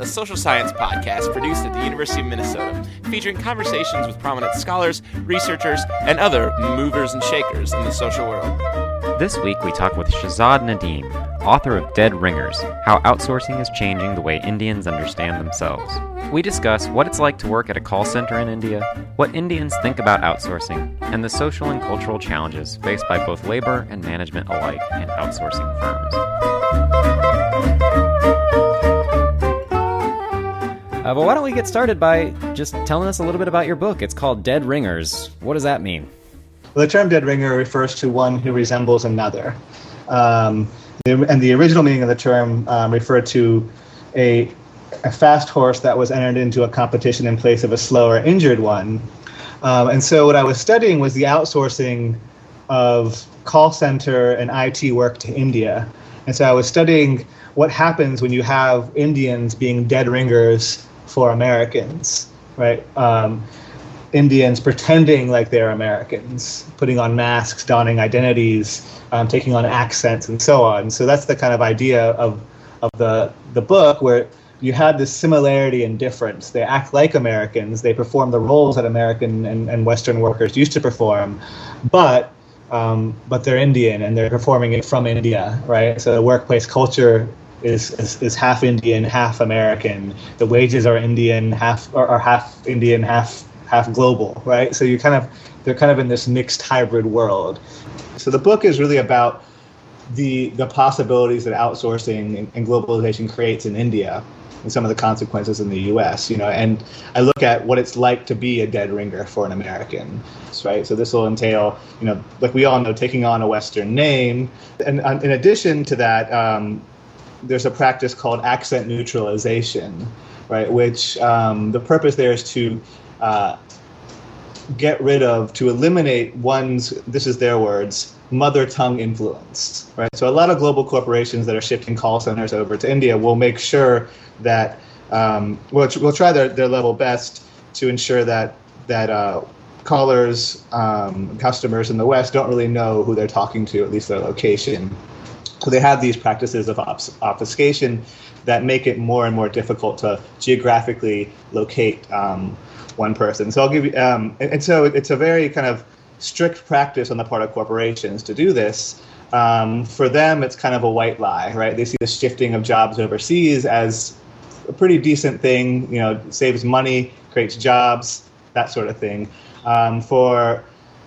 A social science podcast produced at the University of Minnesota, featuring conversations with prominent scholars, researchers, and other movers and shakers in the social world. This week, we talk with Shehzad Nadeem, author of Dead Ringers How Outsourcing is Changing the Way Indians Understand Themselves. We discuss what it's like to work at a call center in India, what Indians think about outsourcing, and the social and cultural challenges faced by both labor and management alike in outsourcing firms. Uh, but why don't we get started by just telling us a little bit about your book? It's called Dead Ringers. What does that mean? Well, the term dead ringer refers to one who resembles another. Um, and the original meaning of the term um, referred to a, a fast horse that was entered into a competition in place of a slower, injured one. Um, and so, what I was studying was the outsourcing of call center and IT work to India. And so, I was studying what happens when you have Indians being dead ringers for Americans, right? Um, Indians pretending like they're Americans, putting on masks, donning identities, um, taking on accents, and so on. So that's the kind of idea of of the the book where you have this similarity and difference. They act like Americans. They perform the roles that American and, and Western workers used to perform, but um, but they're Indian and they're performing it from India, right? So the workplace culture is, is, is half Indian, half American. The wages are Indian, half are, are half Indian, half half global, right? So you kind of they're kind of in this mixed hybrid world. So the book is really about the the possibilities that outsourcing and, and globalization creates in India and some of the consequences in the U.S. You know, and I look at what it's like to be a dead ringer for an American, right? So this will entail, you know, like we all know, taking on a Western name, and uh, in addition to that, um, there's a practice called accent neutralization, right? Which um, the purpose there is to uh, get rid of, to eliminate one's, this is their words, mother tongue influence, right? So a lot of global corporations that are shifting call centers over to India will make sure that, um, we'll, we'll try their, their level best to ensure that, that uh, callers, um, customers in the West don't really know who they're talking to, at least their location. So they have these practices of obfuscation that make it more and more difficult to geographically locate um, one person. So I'll give you, um, and, so it's a very kind of strict practice on the part of corporations to do this. Um, for them, it's kind of a white lie, right? They see the shifting of jobs overseas as a pretty decent thing. You know, saves money, creates jobs, that sort of thing. Um, for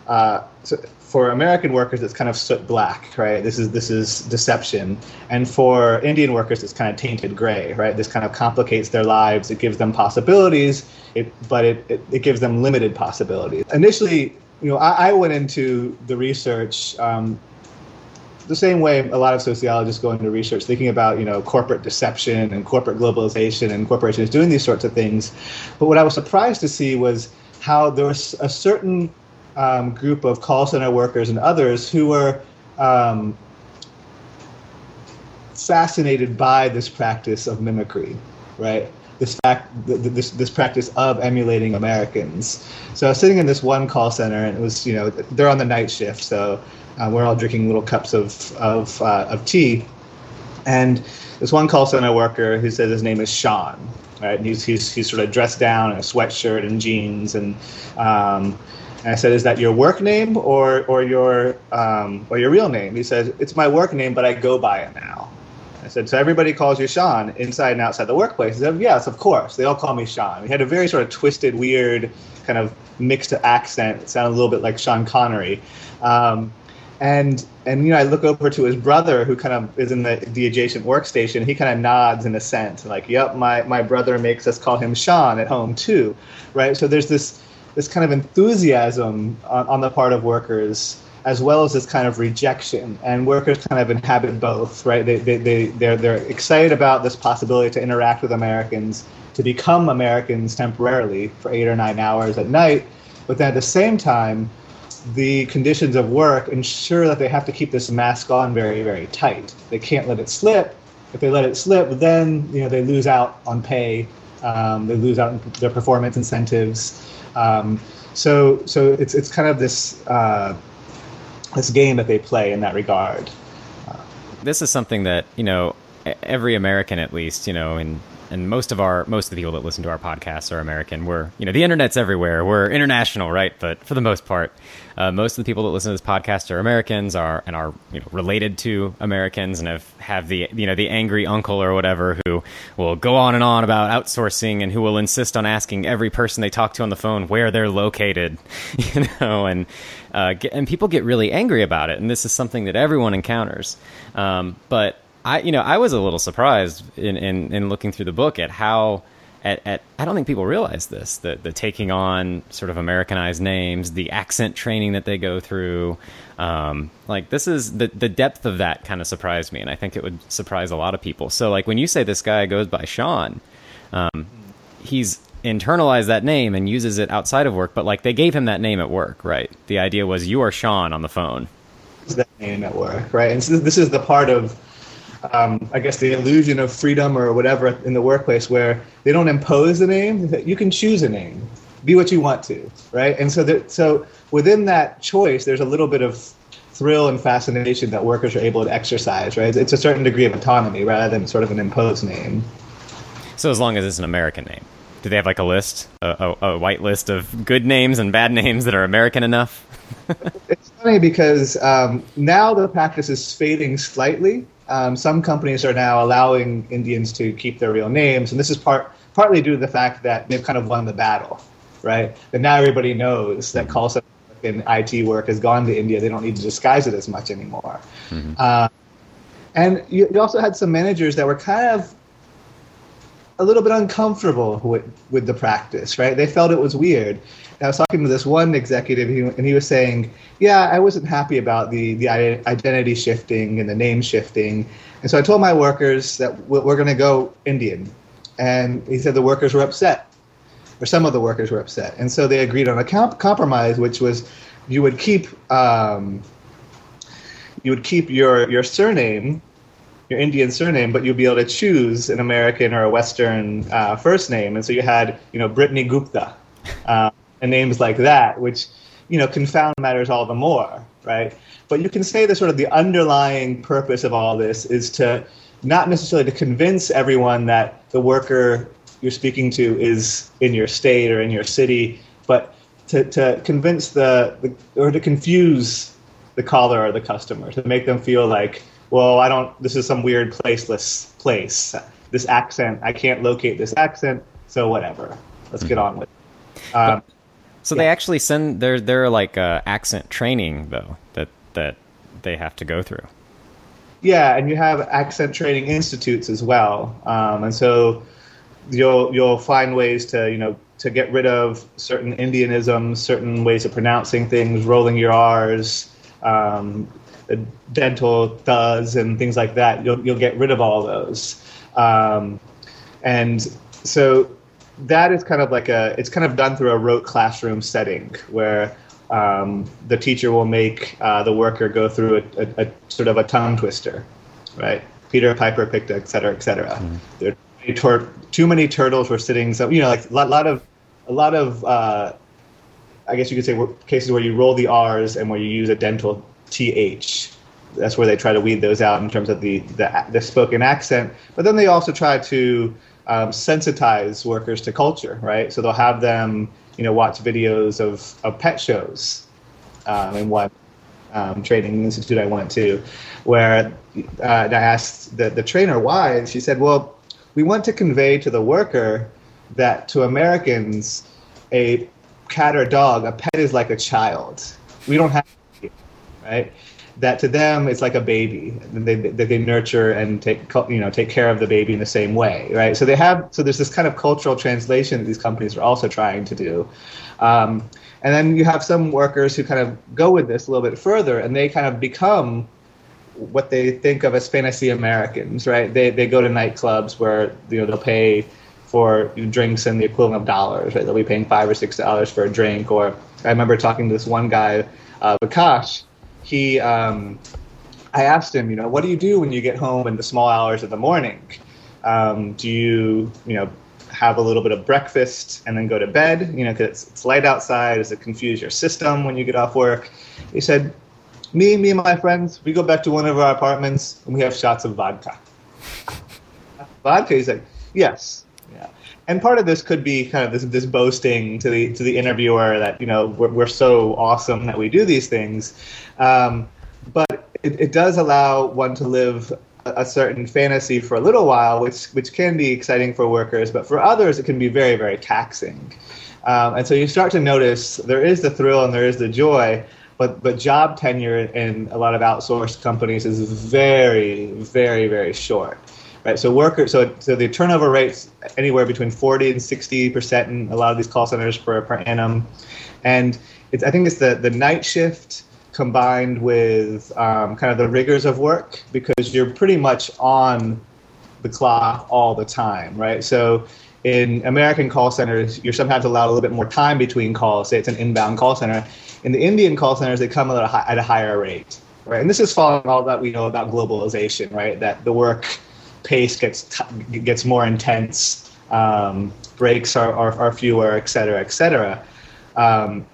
uh, so for American workers, it's kind of soot black, right? This is this is deception, and for Indian workers, it's kind of tainted gray, right? This kind of complicates their lives. It gives them possibilities, it, but it, it, it gives them limited possibilities. Initially, you know, I, I went into the research um, the same way a lot of sociologists go into research, thinking about you know corporate deception and corporate globalization and corporations doing these sorts of things. But what I was surprised to see was how there was a certain um, group of call center workers and others who were um, fascinated by this practice of mimicry, right? This fact, this this practice of emulating Americans. So I was sitting in this one call center, and it was you know they're on the night shift, so uh, we're all drinking little cups of of uh, of tea, and this one call center worker who says his name is Sean, right? And he's he's he's sort of dressed down in a sweatshirt and jeans, and um, and I said, "Is that your work name or or your um, or your real name?" He says, "It's my work name, but I go by it now." I said, "So everybody calls you Sean inside and outside the workplace?" He said, "Yes, of course. They all call me Sean." He had a very sort of twisted, weird, kind of mixed accent. It sounded a little bit like Sean Connery. Um, and and you know, I look over to his brother, who kind of is in the the adjacent workstation. He kind of nods in assent, like, "Yep, my my brother makes us call him Sean at home too, right?" So there's this this kind of enthusiasm on, on the part of workers as well as this kind of rejection. And workers kind of inhabit both, right? They, they, they, they're, they're excited about this possibility to interact with Americans, to become Americans temporarily for eight or nine hours at night. But then at the same time, the conditions of work ensure that they have to keep this mask on very, very tight. They can't let it slip. If they let it slip, then you know they lose out on pay. Um, they lose out on their performance incentives. Um, so so it's it's kind of this uh, this game that they play in that regard. This is something that you know every American, at least you know, in and most of our most of the people that listen to our podcasts are American. We're you know the internet's everywhere. We're international, right? But for the most part, uh, most of the people that listen to this podcast are Americans, are and are you know related to Americans, and have have the you know the angry uncle or whatever who will go on and on about outsourcing and who will insist on asking every person they talk to on the phone where they're located, you know, and uh, get, and people get really angry about it. And this is something that everyone encounters, um, but I, you know, I was a little surprised in, in, in looking through the book at how, at, at I don't think people realize this, the, the taking on sort of Americanized names, the accent training that they go through. Um, like this is the, the depth of that kind of surprised me. And I think it would surprise a lot of people. So like when you say this guy goes by Sean, um, he's internalized that name and uses it outside of work, but like they gave him that name at work, right? The idea was you are Sean on the phone. That name at work, right? And so this is the part of um, I guess the illusion of freedom or whatever in the workplace where they don't impose a name. You can choose a name, be what you want to, right? And so, that, so within that choice, there's a little bit of thrill and fascination that workers are able to exercise, right? It's a certain degree of autonomy rather than sort of an imposed name. So as long as it's an American name. Do they have like a list, a, a, a white list of good names and bad names that are American enough? it's funny because um, now the practice is fading slightly, um, some companies are now allowing Indians to keep their real names, and this is part partly due to the fact that they've kind of won the battle, right? That now everybody knows that call center and IT work has gone to India. They don't need to disguise it as much anymore. Mm-hmm. Uh, and you, you also had some managers that were kind of a little bit uncomfortable with, with the practice, right? They felt it was weird. I was talking to this one executive, and he was saying, "Yeah, I wasn't happy about the the identity shifting and the name shifting." And so I told my workers that we're going to go Indian, and he said the workers were upset, or some of the workers were upset, and so they agreed on a comp- compromise, which was you would keep um, you would keep your your surname your Indian surname, but you'd be able to choose an American or a Western uh, first name. And so you had, you know, Brittany Gupta. Uh, and names like that, which you know confound matters all the more, right? But you can say the sort of the underlying purpose of all this is to not necessarily to convince everyone that the worker you're speaking to is in your state or in your city, but to, to convince the, the or to confuse the caller or the customer to make them feel like, well, I don't. This is some weird placeless place. This accent, I can't locate this accent. So whatever. Let's get on with. It. Um, so yeah. they actually send their their like uh, accent training though that that they have to go through. Yeah, and you have accent training institutes as well, um, and so you'll you'll find ways to you know to get rid of certain Indianisms, certain ways of pronouncing things, rolling your R's, um, dental does, and things like that. You'll you'll get rid of all those, um, and so that is kind of like a it's kind of done through a rote classroom setting where um, the teacher will make uh, the worker go through a, a, a, sort of a tongue twister, right? Peter Piper picked, et cetera, et cetera. Mm-hmm. There tor- too many turtles were sitting. So you know, like a lot, lot of a lot of uh, I guess you could say cases where you roll the R's and where you use a dental th. That's where they try to weed those out in terms of the, the, the spoken accent. But then they also try to um, sensitize workers to culture, right? So they'll have them, you know, watch videos of, of pet shows um, in one um, training institute I went to, where uh, I asked the, the trainer why, and she said, well, we want to convey to the worker that to Americans, a cat or dog, a pet is like a child. We don't have, right? that to them it's like a baby that they, they nurture and take you know take care of the baby in the same way right so they have so there's this kind of cultural translation that these companies are also trying to do um, and then you have some workers who kind of go with this a little bit further and they kind of become what they think of as fantasy Americans, right? They, they go to nightclubs where you know they'll pay for drinks in the equivalent of dollars, right? They'll be paying five or six dollars for a drink. Or I remember talking to this one guy, uh, Vikash, he um, I asked him, you know, what do you do when you get home in the small hours of the morning? Um, do you, you know, have a little bit of breakfast and then go to bed? You know, because it's, it's, light outside. Does it confuse your system when you get off work? He said, me, me and my friends, we go back to one of our apartments and we have shots of vodka. vodka. He's like, Yes. Yeah. And part of this could be kind of this, this boasting to the to the interviewer that you know we're, we're so awesome that we do these things, um, but it, it does allow one to live a certain fantasy for a little while, which which can be exciting for workers, but for others it can be very very taxing. Um, and so you start to notice there is the thrill and there is the joy, but but job tenure in a lot of outsourced companies is very very very short. Right, so workers, so so the turnover rates anywhere between forty and sixty percent in a lot of these call centers per per annum, and it's I think it's the the night shift combined with um, kind of the rigors of work because you're pretty much on the clock all the time, right? So in American call centers, you're sometimes allowed a little bit more time between calls. Say it's an inbound call center. In the Indian call centers, they come at a, high, at a higher rate, right? And this is following all that we know about globalization, right? That the work pace gets t- gets more intense, um, breaks are, are, are, fewer, et cetera, et cetera. Um,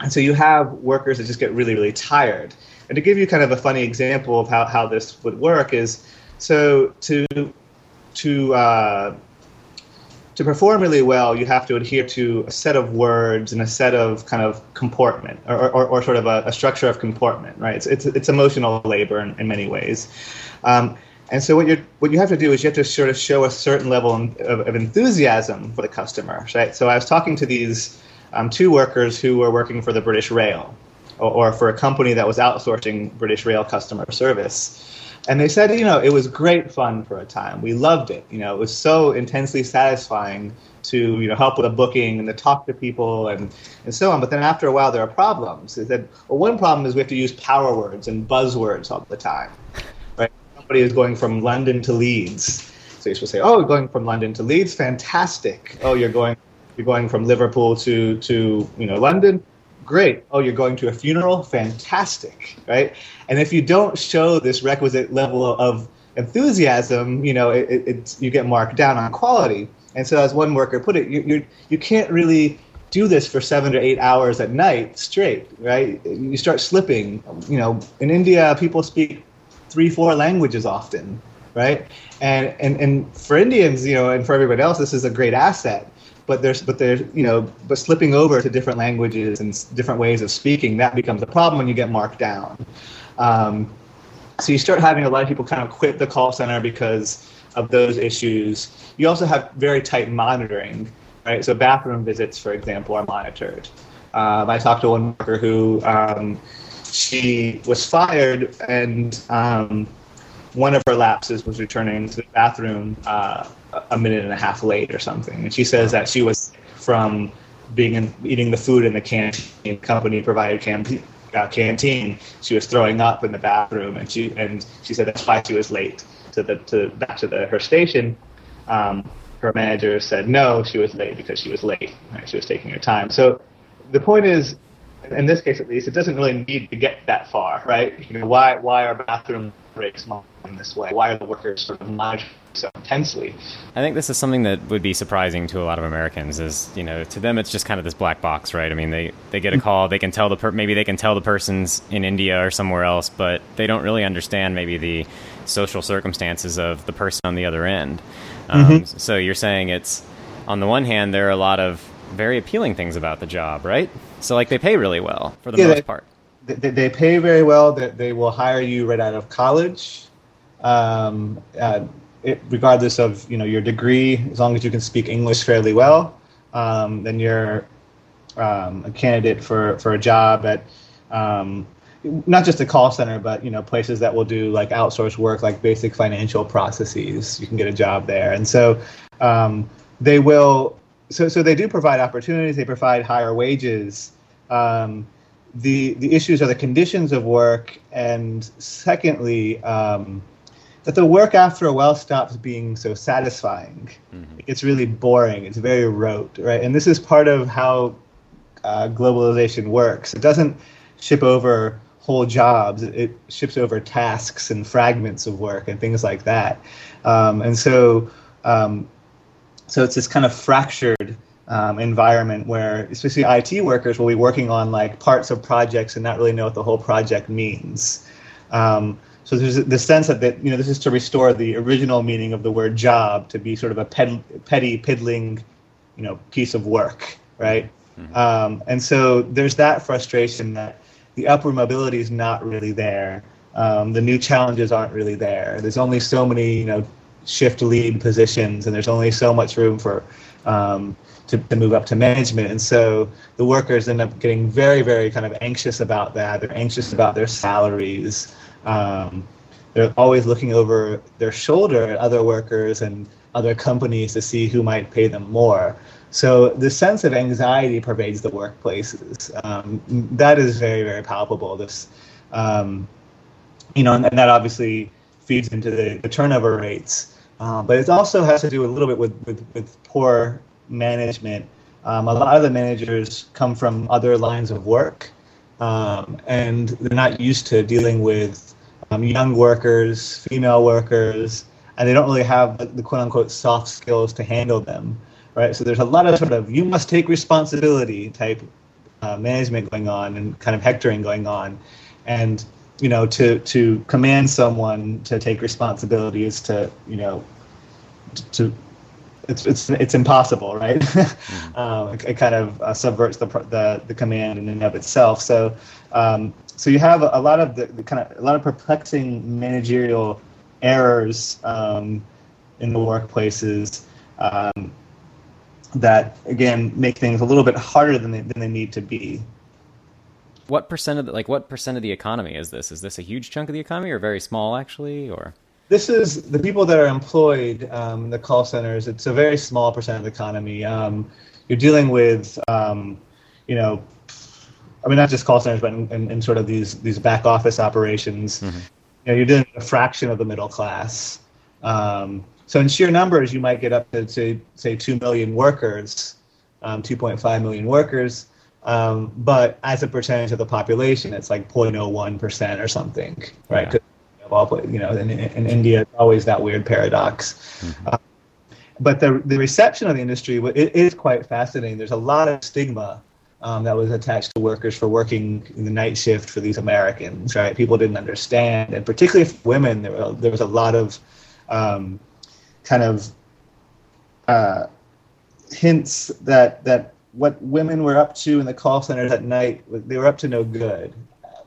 and so you have workers that just get really, really tired. And to give you kind of a funny example of how, how this would work is so to to uh, to perform really well, you have to adhere to a set of words and a set of kind of comportment, or, or, or sort of a, a, structure of comportment, right? It's, it's, it's emotional labor in, in many ways. Um, and so what you what you have to do is you have to sort of show a certain level of, of enthusiasm for the customer, right? So I was talking to these um, two workers who were working for the British Rail or, or, for a company that was outsourcing British Rail customer service. And they said, you know, it was great fun for a time. We loved it. You know, it was so intensely satisfying to you know help with a booking and to talk to people and, and so on. But then after a while, there are problems. They said, well, one problem is we have to use power words and buzzwords all the time. Somebody is going from London to Leeds. So you're supposed to say, oh, going from London to Leeds, fantastic. Oh, you're going you're going from Liverpool to to you know London. Great. Oh, you're going to a funeral. Fantastic. Right. And if you don't show this requisite level of enthusiasm, you know, it, it, it's you get marked down on quality. And so, as one worker put it, you you you can't really do this for seven to eight hours at night straight, right? You start slipping. You know, in India, people speak three, four languages often, right? And and and for Indians, you know, and for everybody else, this is a great asset but there's but there's you know but slipping over to different languages and different ways of speaking that becomes a problem when you get marked down. Um, so you start having a lot of people kind of quit the call center because of those issues. You also have very tight monitoring right? So bathroom visits for example are monitored. Um, i talked to one worker who um, she was fired and um, one of her lapses was returning to the bathroom uh, a minute and a half late or something. And she says that she was from being in, eating the food in the canteen, company provided canteen. Uh, canteen. She was throwing up in the bathroom, and she and she said that's why she was late to the to back to the her station. Um, her manager said no, she was late because she was late. Right? She was taking her time. So the point is, in this case at least, it doesn't really need to get that far, right? You know, why why are bathroom breaks in this way? Why are the workers sort of monitoring so intensely? I think this is something that would be surprising to a lot of Americans. Is you know, to them it's just kind of this black box, right? I mean, they they get a call, they can tell the per- maybe they can tell the person's in India or somewhere else, but they don't really understand maybe the social circumstances of the person on the other end. Um, mm-hmm. So you're saying it's on the one hand there are a lot of very appealing things about the job, right? So like they pay really well for the yeah, most they, part they, they pay very well. They, they will hire you right out of college, um, uh, it, regardless of you know your degree. As long as you can speak English fairly well, um, then you're um, a candidate for, for a job at um, not just a call center, but you know places that will do like outsourced work, like basic financial processes. You can get a job there, and so um, they will. So so they do provide opportunities. They provide higher wages. Um, the the issues are the conditions of work, and secondly, um, that the work after a while stops being so satisfying. Mm-hmm. It gets really boring. It's very rote, right? And this is part of how uh, globalization works. It doesn't ship over whole jobs. It ships over tasks and fragments of work and things like that. Um, and so, um, so it's this kind of fractured um, environment where especially IT workers will be working on like parts of projects and not really know what the whole project means. Um, so there's the sense that, that you know this is to restore the original meaning of the word job to be sort of a ped, petty piddling you know piece of work right mm-hmm. um, and so there's that frustration that the upward mobility is not really there um, the new challenges aren't really there there's only so many you know shift lead positions and there's only so much room for um, to, to move up to management. And so the workers end up getting very, very kind of anxious about that. They're anxious about their salaries. Um, they're always looking over their shoulder at other workers and other companies to see who might pay them more. So the sense of anxiety pervades the workplaces. Um, that is very, very palpable. This, um, you know, and, and, that obviously feeds into the, the turnover rates. Um, but it also has to do a little bit with, with, with poor management. Um, a lot of the managers come from other lines of work, um, and they're not used to dealing with um, young workers, female workers, and they don't really have the, the quote unquote soft skills to handle them, right? So there's a lot of sort of you must take responsibility type uh, management going on and kind of hectoring going on, and you know to to command someone to take responsibility is to you know to it's it's it's impossible, right? mm-hmm. um, it, it, kind of uh, subverts the, the the command in and of itself. So um, so you have a, a lot of the, the, kind of a lot of perplexing managerial errors um, in the workplaces um, that again make things a little bit harder than they, than they need to be. What percent of the, like what percent of the economy is this? Is this a huge chunk of the economy, or very small actually, or? this is the people that are employed um, in the call centers. It's a very small percent of the economy. Um, you're dealing with, um, you know, I mean, not just call centers, but in, in, in sort of these these back office operations. Mm-hmm. You know, you're dealing with a fraction of the middle class. Um, so in sheer numbers, you might get up to say, say two million workers, um, 2.5 million workers. Um, but as a percentage of the population, it's like 0.01 percent or something, right? Yeah all you know in, in India it's always that weird paradox. Mm-hmm. Uh, but the the reception of the industry it is quite fascinating. There's a lot of stigma um, that was attached to workers for working in the night shift for these Americans, right? People didn't understand, and particularly for women, there, were, there was a lot of um, kind of uh, hints that that what women were up to in the call centers at night, they were up to no good.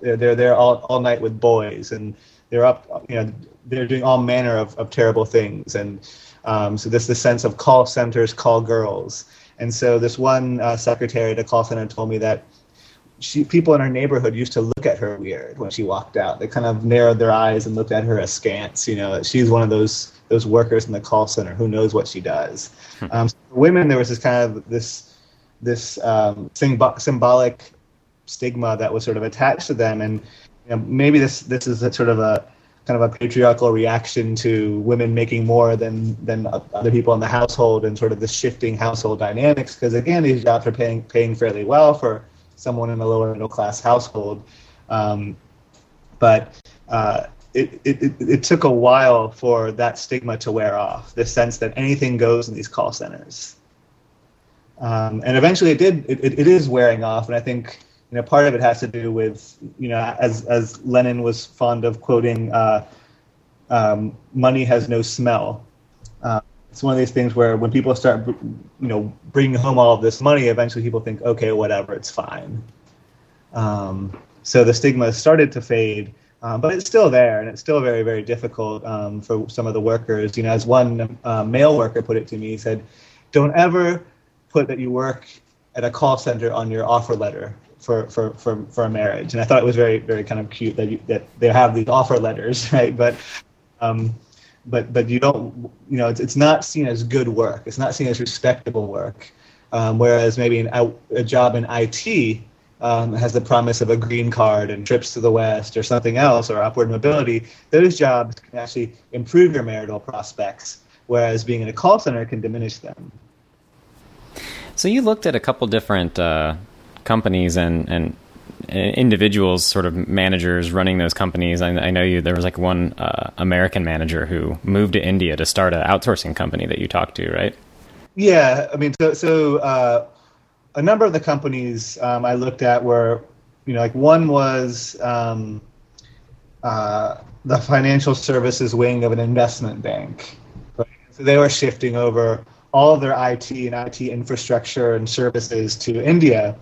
They're, they're there all, all night with boys, and they're up, you know, they're doing all manner of, of terrible things. And um, so this the sense of call centers, call girls. And so this one uh, secretary at a call center told me that she, people in her neighborhood used to look at her weird when she walked out. They kind of narrowed their eyes and looked at her askance. You know, she's one of those those workers in the call center who knows what she does. Hmm. Um, so for women, there was this kind of this this um, symbolic stigma that was sort of attached to them, and you know, maybe this this is a sort of a kind of a patriarchal reaction to women making more than than other people in the household and sort of the shifting household dynamics. Because again these jobs are paying paying fairly well for someone in a lower middle class household. Um, but uh, it, it, it took a while for that stigma to wear off the sense that anything goes in these call centers um, and eventually it did it, it is wearing off and i think you know, part of it has to do with, you know, as as Lenin was fond of quoting, uh, um, money has no smell. Uh, it's one of these things where when people start, you know, bringing home all of this money, eventually people think, okay, whatever, it's fine. Um, so the stigma started to fade, um, but it's still there, and it's still very, very difficult um, for some of the workers. You know, as one uh, male worker put it to me, he said, "Don't ever put that you work at a call center on your offer letter for, for, for, for a marriage. And I thought it was very, very kind of cute that you, that they have these offer letters, right? But, um, but, but you don't, you know, it's, it's not seen as good work. It's not seen as respectable work. Um, whereas maybe an, a job in IT um, has the promise of a green card and trips to the West or something else or upward mobility, those jobs can actually improve your marital prospects, whereas being in a call center can diminish them. So you looked at a couple different uh, companies and and individuals, sort of managers running those companies. I, I know you. There was like one uh, American manager who moved to India to start an outsourcing company that you talked to, right? Yeah, I mean, so so uh, a number of the companies um, I looked at were, you know, like one was um, uh, the financial services wing of an investment bank. Right? So they were shifting over all of their IT and IT infrastructure and services to India,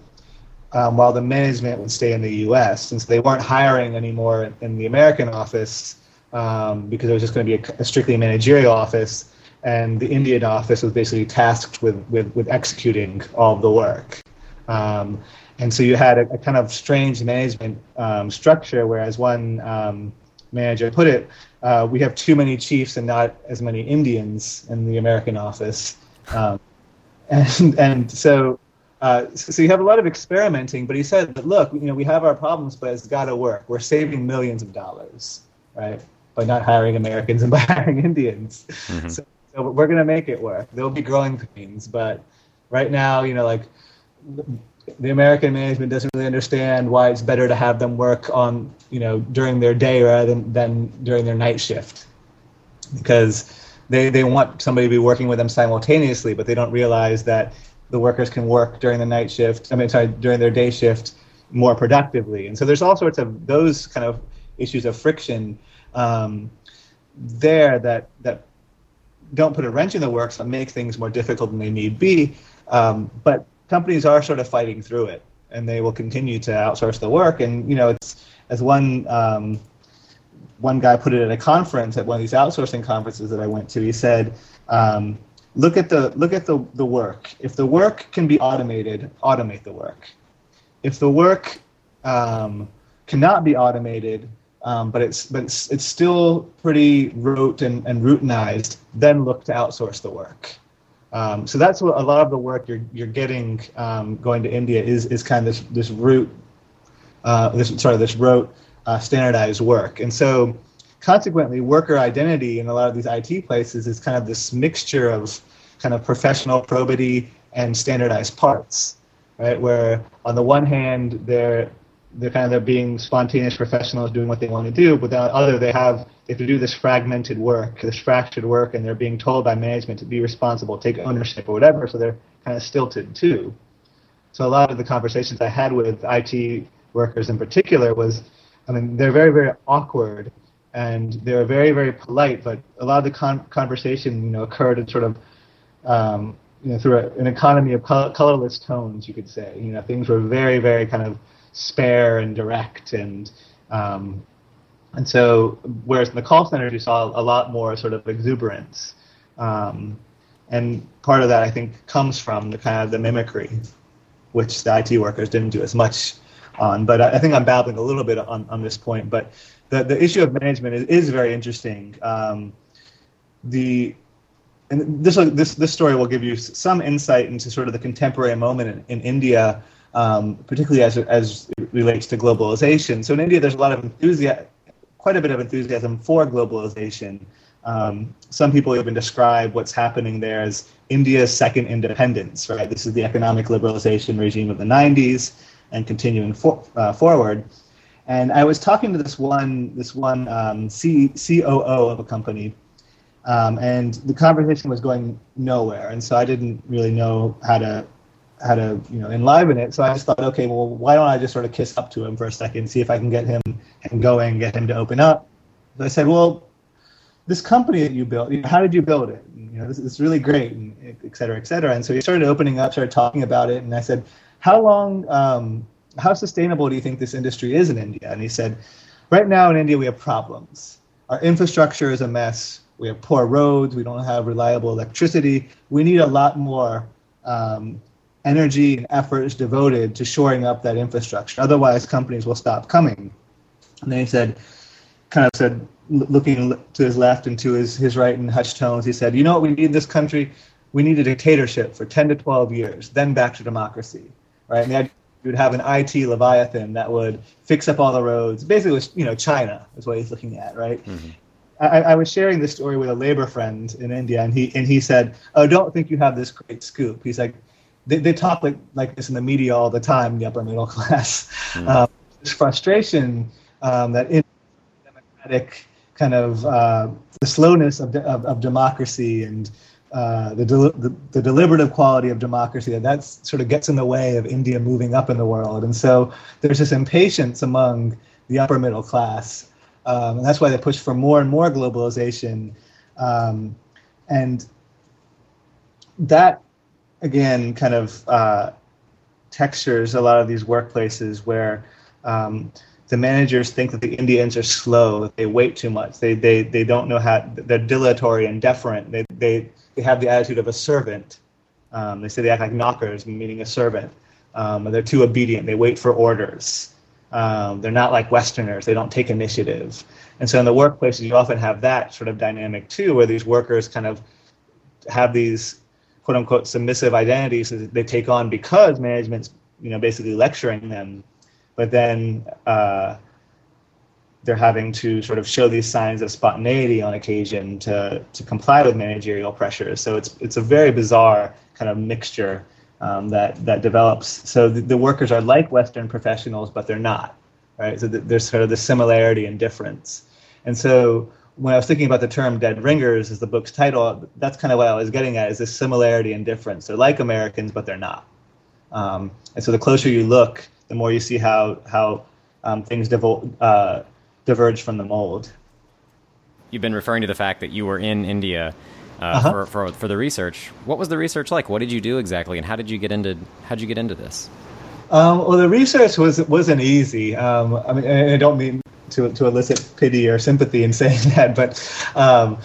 um, while the management would stay in the U.S. Since they weren't hiring anymore in the American office um, because it was just going to be a, a, strictly managerial office, and the Indian office was basically tasked with with, with executing all the work. Um, and so you had a, a kind of strange management um, structure, whereas one um, manager put it, uh, we have too many chiefs and not as many Indians in the American office. Um, and, and so, uh, so you have a lot of experimenting, but he said that, look, you know, we have our problems, but it's got to work. We're saving millions of dollars, right, by not hiring Americans and by hiring Indians. Mm-hmm. So, so we're going to make it work. There'll be growing pains, but right now, you know, like the American management doesn't really understand why it's better to have them work on, you know, during their day rather than, than during their night shift. Because they, they want somebody to be working with them simultaneously, but they don't realize that the workers can work during the night shift, I mean, sorry, during their day shift more productively. And so there's all sorts of those kind of issues of friction um, there that, that don't put a wrench in the works but make things more difficult than they need be. Um, but companies are sort of fighting through it, and they will continue to outsource the work. And you know, it's as one um, one guy put it at a conference at one of these outsourcing conferences that I went to. He said, um, "Look at the look at the the work. If the work can be automated, automate the work. If the work um, cannot be automated, um, but it's but it's, it's still pretty rote and, and routinized, then look to outsource the work." Um, so that's what a lot of the work you're you're getting um, going to India is is kind of this this root, uh, this sorry this rote uh, standardized work, and so consequently worker identity in a lot of these IT places is kind of this mixture of kind of professional probity and standardized parts, right? Where on the one hand they're they're kind of they're being spontaneous professionals doing what they want to do, but on the other they have they have to do this fragmented work, this fractured work, and they're being told by management to be responsible, take ownership or whatever, so they're kind of stilted too. So a lot of the conversations I had with IT workers in particular was, I mean, they're very very awkward and they're very very polite, but a lot of the con- conversation you know occurred in sort of um, you know through a, an economy of colorless tones, you could say. You know, things were very very kind of spare and direct and um, and so whereas in the call centers you saw a lot more sort of exuberance um, and part of that I think comes from the kind of the mimicry which the IT workers didn't do as much on but I, I think I'm babbling a little bit on, on this point but the, the issue of management is, is very interesting um, the and this this this story will give you some insight into sort of the contemporary moment in, in India um, particularly as, as it relates to globalization. So in India, there's a lot of enthusiasm, quite a bit of enthusiasm for globalization. Um, some people even describe what's happening there as India's second independence, right? This is the economic liberalization regime of the 90s and continuing for, uh, forward. And I was talking to this one, this one um, C, COO of a company, um, and the conversation was going nowhere. And so I didn't really know how to how to you know enliven it. So I just thought, okay, well, why don't I just sort of kiss up to him for a second, see if I can get him and going, get him to open up. So I said, well, this company that you built, you know, how did you build it? And, you know, this is really great, and et cetera, et cetera. And so he started opening up, started talking about it, and I said, how long, um, how sustainable do you think this industry is in India? And he said, right now in India we have problems. Our infrastructure is a mess. We have poor roads. We don't have reliable electricity. We need a lot more um, energy and effort is devoted to shoring up that infrastructure. Otherwise, companies will stop coming. And then he said, kind of said, looking to his left and to his, his right in hushed tones, he said, You know what we need in this country? We need a dictatorship for 10 to 12 years, then back to democracy. Right? And you would have an IT leviathan that would fix up all the roads. Basically, you know, China is what he's looking at, right? Mm-hmm. I, I, was sharing this story with a labor friend in India, and he and he said, "Oh, don't think you have this great scoop." He's like, they, they talk like, like this in the media all the time, the upper middle class. Mm. Um, this frustration um, that in democratic kind of uh, the slowness of, de- of, of, democracy and uh, the, del- the, the, deliberative quality of democracy that that sort of gets in the way of India moving up in the world. And so there's this impatience among the upper middle class Um, and that's why they push for more and more globalization. Um, and that, again, kind of uh, textures a lot of these workplaces where um, the managers think that the Indians are slow, they wait too much, they, they, they don't know how, they're dilatory and deferent, they, they, they have the attitude of a servant. Um, they say they act like naukars, meaning a servant. Um, they're too obedient, they wait for orders. Um, they're not like Westerners, they don't take initiative. And so in the workplaces, you often have that sort of dynamic too, where these workers kind of have these quote unquote submissive identities that they take on because management's you know basically lecturing them but then uh, they're having to sort of show these signs of spontaneity on occasion to, to comply with managerial pressures. So it's it's a very bizarre kind of mixture um, that that develops. So the, the, workers are like Western professionals, but they're not, right? So there's sort of the similarity and difference. And so when I was thinking about the term "dead ringers" as the book's title, that's kind of what I was getting at: is this similarity and difference. They're like Americans, but they're not. Um, and so the closer you look, the more you see how how um, things divul- uh, diverge from the mold. You've been referring to the fact that you were in India uh, uh-huh. for, for for the research. What was the research like? What did you do exactly, and how did you get into how did you get into this? Um, well, the research was wasn't easy. Um, I mean, I don't mean to to elicit pity or sympathy in saying that, but um,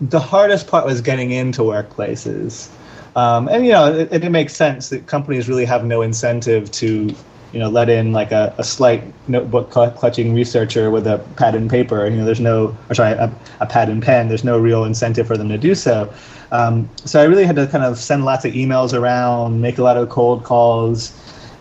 the hardest part was getting into workplaces. Um, and you know, it, it, makes sense that companies really have no incentive to you know, let in like a, a slight notebook clutching researcher with a pad and paper. You know, there's no, or sorry, a, a pad and pen. There's no real incentive for them to do so. Um, so I really had to kind of send lots of emails around, make a lot of cold calls,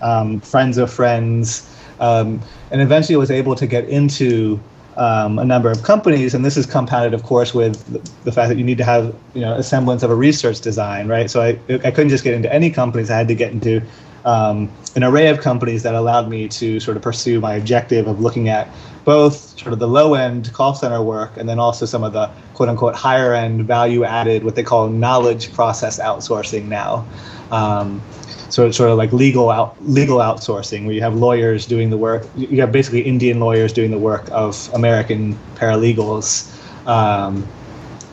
um, friends of friends, um, and eventually was able to get into um, a number of companies. And this is compounded, of course, with the, fact that you need to have you know a semblance of a research design, right? So I I couldn't just get into any companies. I had to get into um, an array of companies that allowed me to sort of pursue my objective of looking at both sort of the low end call center work and then also some of the quote unquote higher end value added, what they call knowledge process outsourcing now. Um, so it's sort of like legal out, legal outsourcing, where you have lawyers doing the work. You have basically Indian lawyers doing the work of American paralegals, um,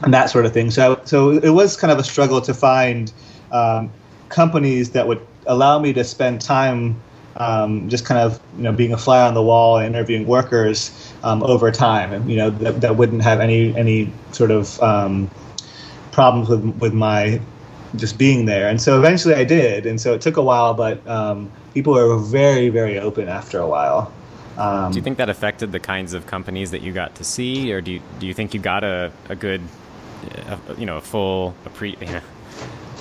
and that sort of thing. So, so it was kind of a struggle to find um, companies that would allow me to spend time um, just kind of you know being a fly on the wall and interviewing workers um, over time, and you know that, that wouldn't have any any sort of um, problems with with my just being there. And so eventually I did, and so it took a while, but um, people were very very open after a while. Um, do you think that affected the kinds of companies that you got to see, or do you do you think you got a, a good, uh, you know, a full appre- you know,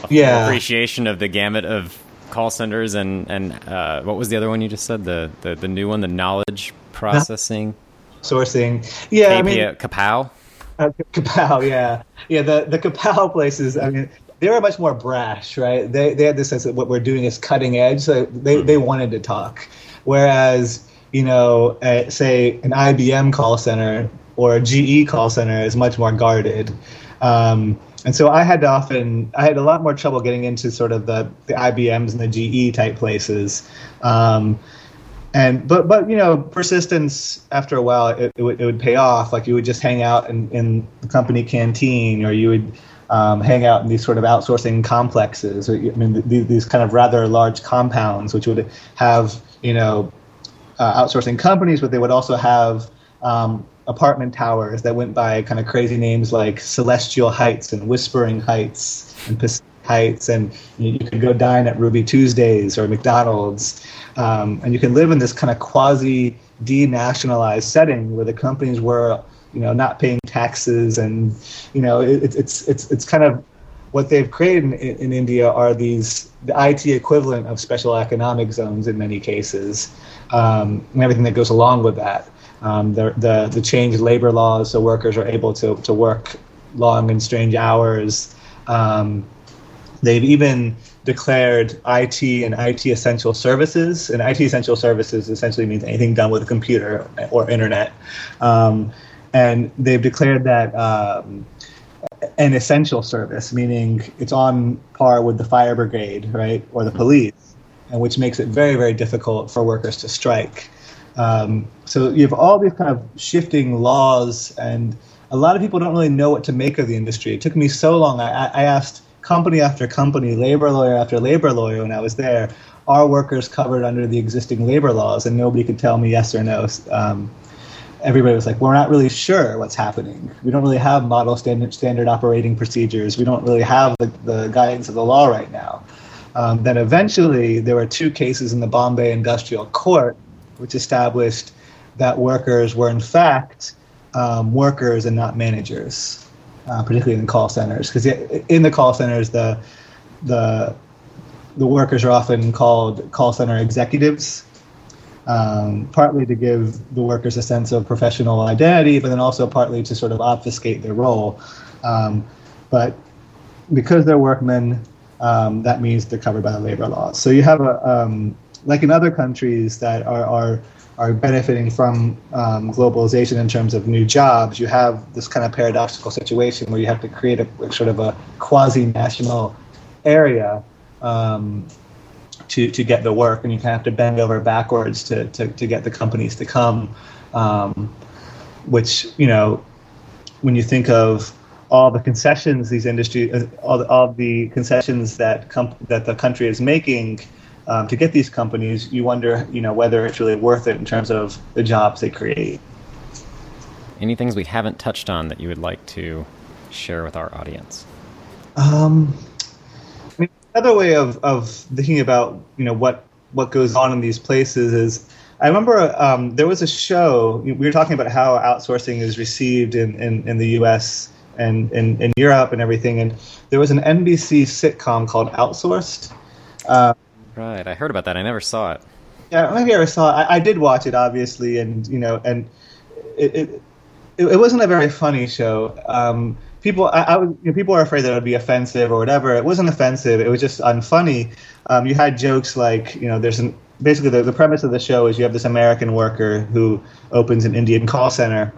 a yeah. appreciation of the gamut of call centers and and uh, what was the other one you just said? The the, the new one the knowledge processing? Sourcing. Yeah I mean, KPO? Uh, KPO yeah. Yeah the the KPO places I mean they were much more brash right? They they had this sense that what we're doing is cutting edge so they they wanted to talk. Whereas you know at, say an IBM call center or a GE call center is much more guarded. Um, and so I had to often, I had a lot more trouble getting into sort of the, the IBMs and the GE type places. Um, and but but you know persistence after a while it, it, would, it would pay off like you would just hang out in, in the company canteen or you would um, hang out in these sort of outsourcing complexes I mean these, these kind of rather large compounds which would have you know uh, outsourcing companies but they would also have um, apartment towers that went by kind of crazy names like Celestial Heights and Whispering Heights and Pacific Heights, and you, could go dine at Ruby Tuesdays or McDonald's, um, and you can live in this kind of quasi denationalized setting where the companies were, you know, not paying taxes, and you know, it, it's it's it's kind of what they've created in, in India are these the IT equivalent of special economic zones in many cases, um, and everything that goes along with that. Um, the, the, the changed labor laws so workers are able to, to work long and strange hours. Um, they've even declared IT and IT essential services. And IT essential services essentially means anything done with a computer or internet. Um, and they've declared that um, an essential service, meaning it's on par with the fire brigade, right, or the police, and which makes it very, very difficult for workers to strike. Um, so you have all these kind of shifting laws, and a lot of people don't really know what to make of the industry. It took me so long. I, I asked company after company, labor lawyer after labor lawyer when I was there, are workers covered under the existing labor laws? And nobody could tell me yes or no. Um, everybody was like, we're not really sure what's happening. We don't really have model standard, standard operating procedures. We don't really have the, the guidance of the law right now. Um, then eventually, there were two cases in the Bombay Industrial Court, which established that workers were in fact um, workers and not managers, uh, particularly in call centers. Because in the call centers, the the the workers are often called call center executives, um, partly to give the workers a sense of professional identity, but then also partly to sort of obfuscate their role. Um, but because they're workmen, um, that means they're covered by the labor laws. So you have a um, like in other countries that are are are benefiting from um, globalization in terms of new jobs. You have this kind of paradoxical situation where you have to create a, a sort of a quasi national area um, to to get the work, and you kind of have to bend over backwards to to, to get the companies to come. Um, which you know, when you think of all the concessions these industry, uh, all the, all the concessions that com- that the country is making um, to get these companies, you wonder, you know, whether it's really worth it in terms of the jobs they create. Any things we haven't touched on that you would like to share with our audience? Um, another way of, of thinking about you know what what goes on in these places is I remember um, there was a show we were talking about how outsourcing is received in, in, in the U.S. and in, in Europe and everything, and there was an NBC sitcom called Outsourced. Uh, right, I heard about that. I never saw it. Yeah, maybe I ever saw it. I, I did watch it, obviously, and you know, and it it, it wasn't a very funny show. Um, people I, I was, you know, people were afraid that it would be offensive or whatever. It wasn't offensive. It was just unfunny. Um, you had jokes like you know there's an basically the, the premise of the show is you have this American worker who opens an Indian call center,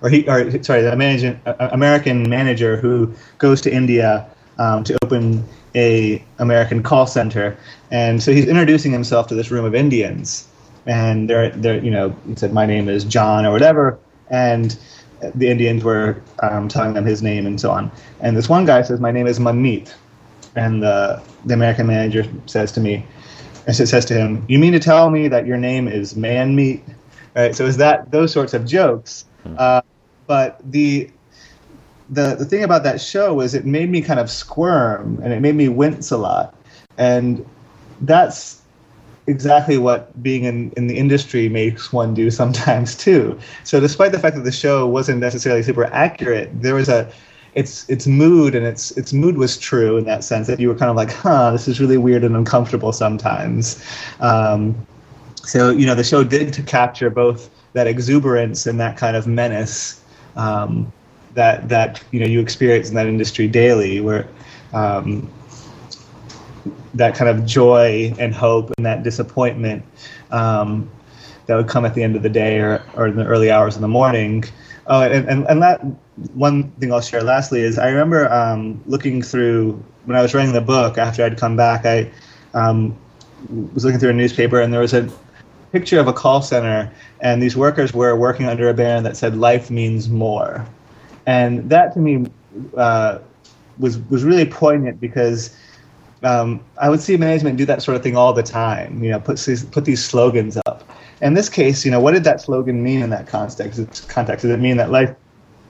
or he or sorry the American American manager who goes to India um, to open a American call center, and so he's introducing himself to this room of Indians, and they're they're you know he said my name is John or whatever, and the Indians were um, telling them his name and so on. And this one guy says, "My name is Manmeet," and the the American manager says to me, and says to him, "You mean to tell me that your name is Man Meat?" Right. So is that those sorts of jokes? Hmm. Uh, but the the the thing about that show is it made me kind of squirm and it made me wince a lot, and that's exactly what being in, in the industry makes one do sometimes too. So despite the fact that the show wasn't necessarily super accurate, there was a its its mood and its its mood was true in that sense that you were kind of like, huh, this is really weird and uncomfortable sometimes. Um, so you know the show did to capture both that exuberance and that kind of menace um, that that you know you experience in that industry daily, where um, that kind of joy and hope and that disappointment um, that would come at the end of the day or, or in the early hours in the morning. Oh, and, and, and that one thing I'll share lastly is I remember um, looking through when I was writing the book after I'd come back, I um, was looking through a newspaper and there was a picture of a call center and these workers were working under a banner that said life means more. And that to me uh, was, was really poignant because um, I would see management do that sort of thing all the time. You know, put put these slogans up. In this case, you know, what did that slogan mean in that context? Context did it mean that life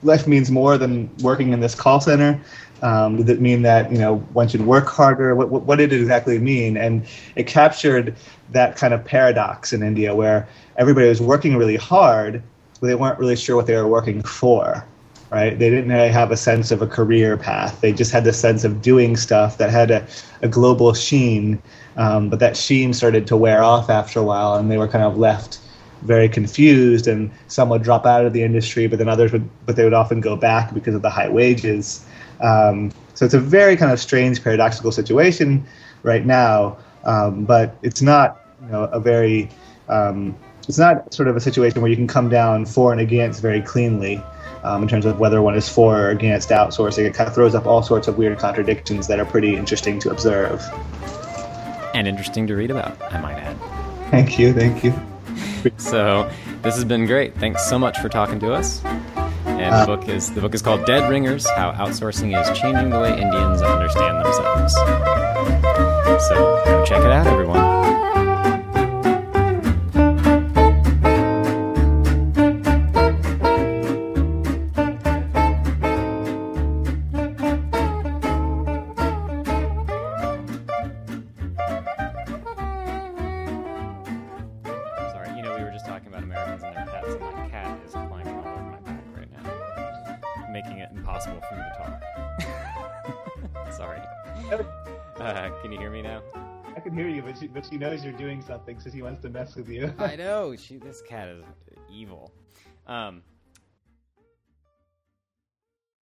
life means more than working in this call center? Um, did it mean that you know one should work harder? What, what, what did it exactly mean? And it captured that kind of paradox in India where everybody was working really hard, but they weren't really sure what they were working for right? They didn't really have a sense of a career path. They just had the sense of doing stuff that had a, a global sheen, um, but that sheen started to wear off after a while, and they were kind of left very confused. And some would drop out of the industry, but then others would, but they would often go back because of the high wages. Um, so it's a very kind of strange, paradoxical situation right now, um, but it's not, you know, a very um, it's not sort of a situation where you can come down for and against very cleanly um, in terms of whether one is for or against outsourcing. It kind of throws up all sorts of weird contradictions that are pretty interesting to observe. And interesting to read about, I might add. Thank you, thank you. so, this has been great. Thanks so much for talking to us. And uh, the book is the book is called Dead Ringers: How Outsourcing is Changing the Way Indians Understand Themselves. So, go check it out, everyone. something since he wants to mess with you. I know. She, this cat is evil. Um,